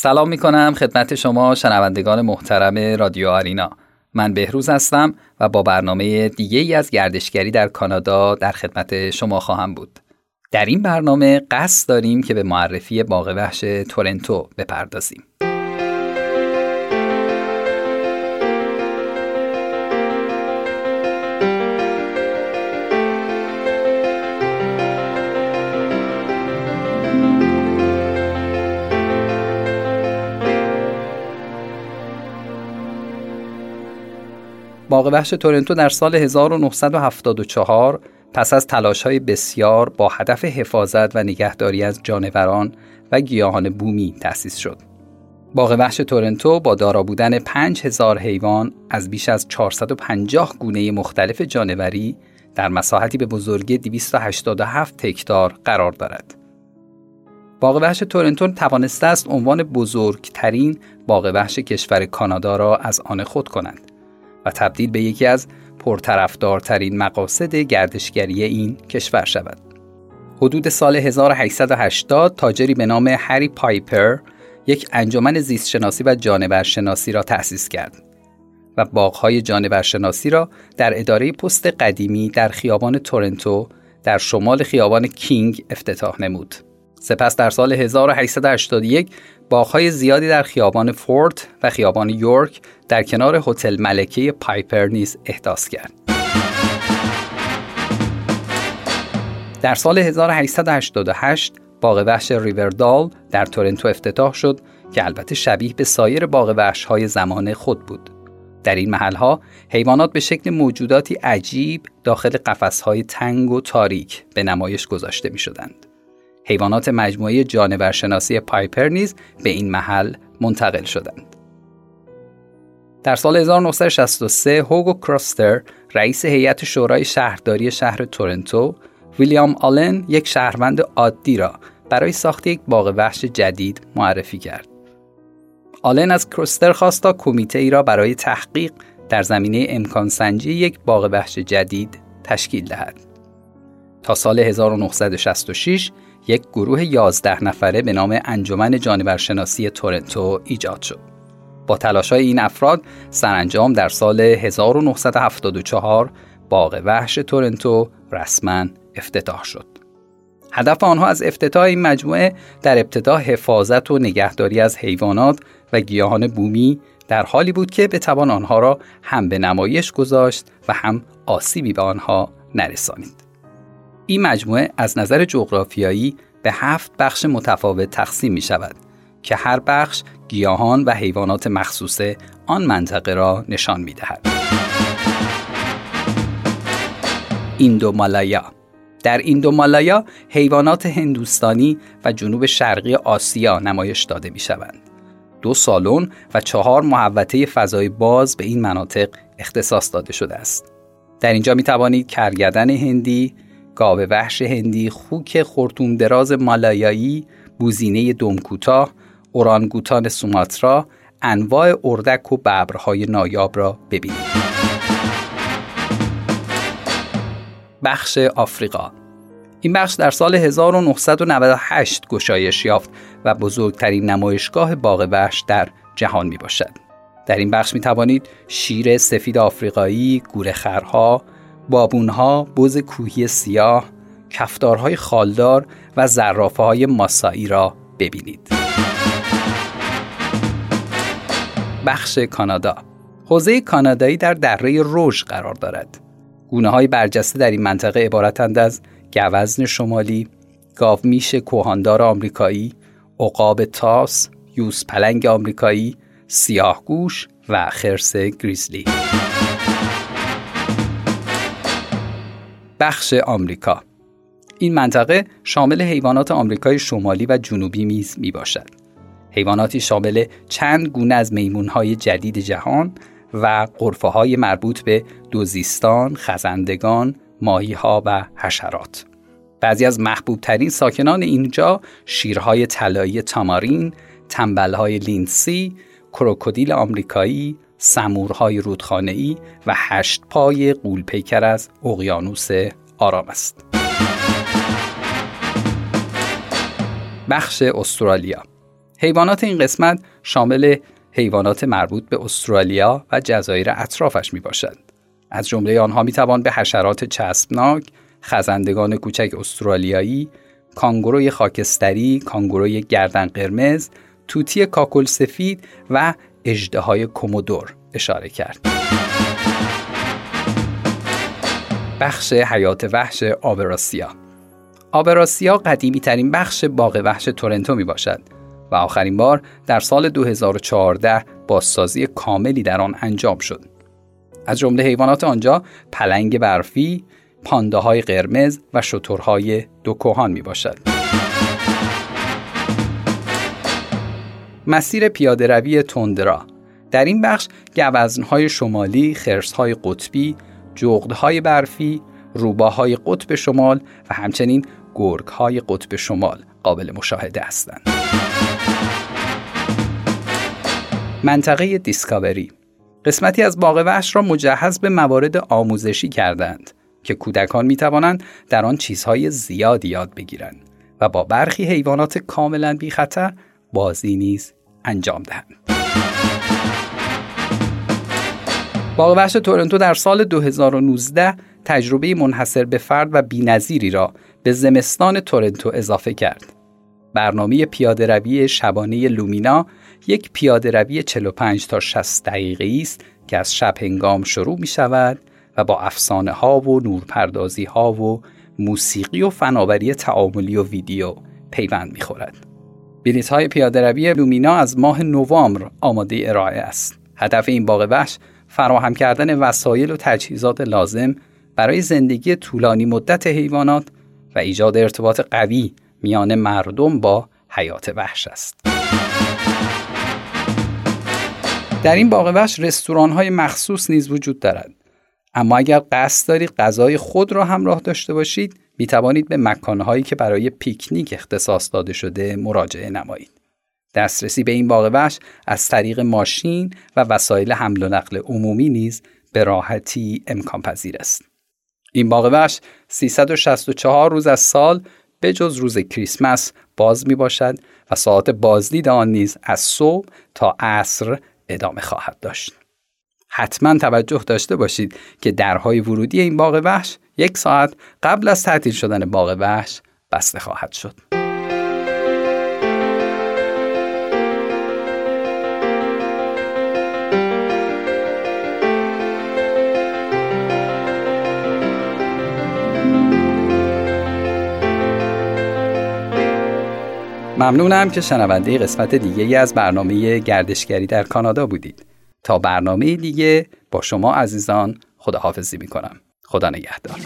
سلام می کنم خدمت شما شنوندگان محترم رادیو آرینا. من بهروز هستم و با برنامه دیگه ای از گردشگری در کانادا در خدمت شما خواهم بود. در این برنامه قصد داریم که به معرفی باغ وحش تورنتو بپردازیم. باغ وحش تورنتو در سال 1974 پس از تلاش های بسیار با هدف حفاظت و نگهداری از جانوران و گیاهان بومی تأسیس شد. باغ وحش تورنتو با دارا بودن 5000 حیوان از بیش از 450 گونه مختلف جانوری در مساحتی به بزرگی 287 هکتار قرار دارد. باغ وحش تورنتو توانسته است عنوان بزرگترین باغ وحش کشور کانادا را از آن خود کند. و تبدیل به یکی از پرطرفدارترین مقاصد گردشگری این کشور شود. حدود سال 1880 تاجری به نام هری پایپر یک انجمن زیستشناسی و جانورشناسی را تأسیس کرد و باغهای جانورشناسی را در اداره پست قدیمی در خیابان تورنتو در شمال خیابان کینگ افتتاح نمود. سپس در سال 1881 باغهای زیادی در خیابان فورت و خیابان یورک در کنار هتل ملکه پایپر نیز احداث کرد. در سال 1888 باغ وحش ریوردال در تورنتو افتتاح شد که البته شبیه به سایر باغ وحش های زمان خود بود. در این محلها حیوانات به شکل موجوداتی عجیب داخل قفسهای تنگ و تاریک به نمایش گذاشته می شدند. حیوانات مجموعه جانورشناسی پایپر نیز به این محل منتقل شدند. در سال 1963 هوگو کراستر رئیس هیئت شورای شهرداری شهر تورنتو ویلیام آلن یک شهروند عادی را برای ساخت یک باغ وحش جدید معرفی کرد. آلن از کراستر خواست تا کمیته ای را برای تحقیق در زمینه امکان سنجی یک باغ وحش جدید تشکیل دهد. تا سال 1966 یک گروه 11 نفره به نام انجمن جانورشناسی تورنتو ایجاد شد. با تلاش این افراد سرانجام در سال 1974 باغ وحش تورنتو رسما افتتاح شد. هدف آنها از افتتاح این مجموعه در ابتدا حفاظت و نگهداری از حیوانات و گیاهان بومی در حالی بود که بتوان آنها را هم به نمایش گذاشت و هم آسیبی به آنها نرسانید. این مجموعه از نظر جغرافیایی به هفت بخش متفاوت تقسیم می شود که هر بخش گیاهان و حیوانات مخصوص آن منطقه را نشان می دهد. ایندومالایا در ایندومالایا حیوانات هندوستانی و جنوب شرقی آسیا نمایش داده می شوند. دو سالن و چهار محوطه فضای باز به این مناطق اختصاص داده شده است. در اینجا می توانید کرگدن هندی، گاو وحش هندی، خوک خورتوم دراز مالایایی، بوزینه دمکوتاه، اورانگوتان سوماترا، انواع اردک و ببرهای نایاب را ببینید. بخش آفریقا این بخش در سال 1998 گشایش یافت و بزرگترین نمایشگاه باغ وحش در جهان می باشد. در این بخش می توانید شیر سفید آفریقایی، گورخرها، بابونها، بز کوهی سیاه، کفتارهای خالدار و زرافه های ماسایی را ببینید. بخش کانادا حوزه کانادایی در دره روژ قرار دارد. گونه های برجسته در این منطقه عبارتند از گوزن شمالی، گاومیش کوهاندار آمریکایی، عقاب تاس، یوز پلنگ آمریکایی، سیاهگوش و خرس گریزلی. بخش آمریکا این منطقه شامل حیوانات آمریکای شمالی و جنوبی میز می باشد. حیواناتی شامل چند گونه از میمونهای جدید جهان و قرفه های مربوط به دوزیستان، خزندگان، ماهیها و حشرات. بعضی از محبوب ترین ساکنان اینجا شیرهای طلایی تامارین، تنبلهای لینسی، کروکودیل آمریکایی، سمورهای رودخانه‌ای و هشت پای قولپیکر از اقیانوس آرام است. بخش استرالیا حیوانات این قسمت شامل حیوانات مربوط به استرالیا و جزایر اطرافش می باشد. از جمله آنها می توان به حشرات چسبناک، خزندگان کوچک استرالیایی، کانگوروی خاکستری، کانگوروی گردن قرمز، توتی کاکل سفید و اجده های کومودور اشاره کرد. بخش حیات وحش آبراسیا آبراسیا قدیمی ترین بخش باغ وحش تورنتو می باشد و آخرین بار در سال 2014 بازسازی کاملی در آن انجام شد. از جمله حیوانات آنجا پلنگ برفی، پانداهای قرمز و شترهای دو کوهان می باشد. مسیر پیاده روی تندرا در این بخش گوزنهای شمالی، خرسهای قطبی، جغدهای برفی، روباهای قطب شمال و همچنین گرگهای قطب شمال قابل مشاهده هستند. منطقه دیسکاوری قسمتی از باغ وحش را مجهز به موارد آموزشی کردند که کودکان می توانند در آن چیزهای زیادی یاد بگیرند و با برخی حیوانات کاملا بی خطر بازی نیز انجام دهند. باغ وحش تورنتو در سال 2019 تجربه منحصر به فرد و بینظیری را به زمستان تورنتو اضافه کرد. برنامه پیاده روی شبانه لومینا یک پیاده روی 45 تا 60 دقیقه است که از شب هنگام شروع می شود و با افسانه ها و نورپردازی ها و موسیقی و فناوری تعاملی و ویدیو پیوند می خورد. بلیط های پیاده روی لومینا از ماه نوامبر آماده ارائه است. هدف این باغ وحش فراهم کردن وسایل و تجهیزات لازم برای زندگی طولانی مدت حیوانات و ایجاد ارتباط قوی میان مردم با حیات وحش است. در این باغ وحش رستوران های مخصوص نیز وجود دارد. اما اگر قصد دارید غذای خود را همراه داشته باشید می توانید به مکانهایی که برای پیکنیک اختصاص داده شده مراجعه نمایید. دسترسی به این باغ وحش از طریق ماشین و وسایل حمل و نقل عمومی نیز به راحتی امکان پذیر است. این باغ وحش 364 روز از سال به جز روز کریسمس باز می باشد و ساعت بازدید آن نیز از صبح تا عصر ادامه خواهد داشت. حتما توجه داشته باشید که درهای ورودی این باغ وحش یک ساعت قبل از تعطیل شدن باغ وحش بسته خواهد شد. ممنونم که شنونده قسمت دیگه از برنامه گردشگری در کانادا بودید. تا برنامه دیگه با شما عزیزان خداحافظی می‌کنم. خدا نگهدار.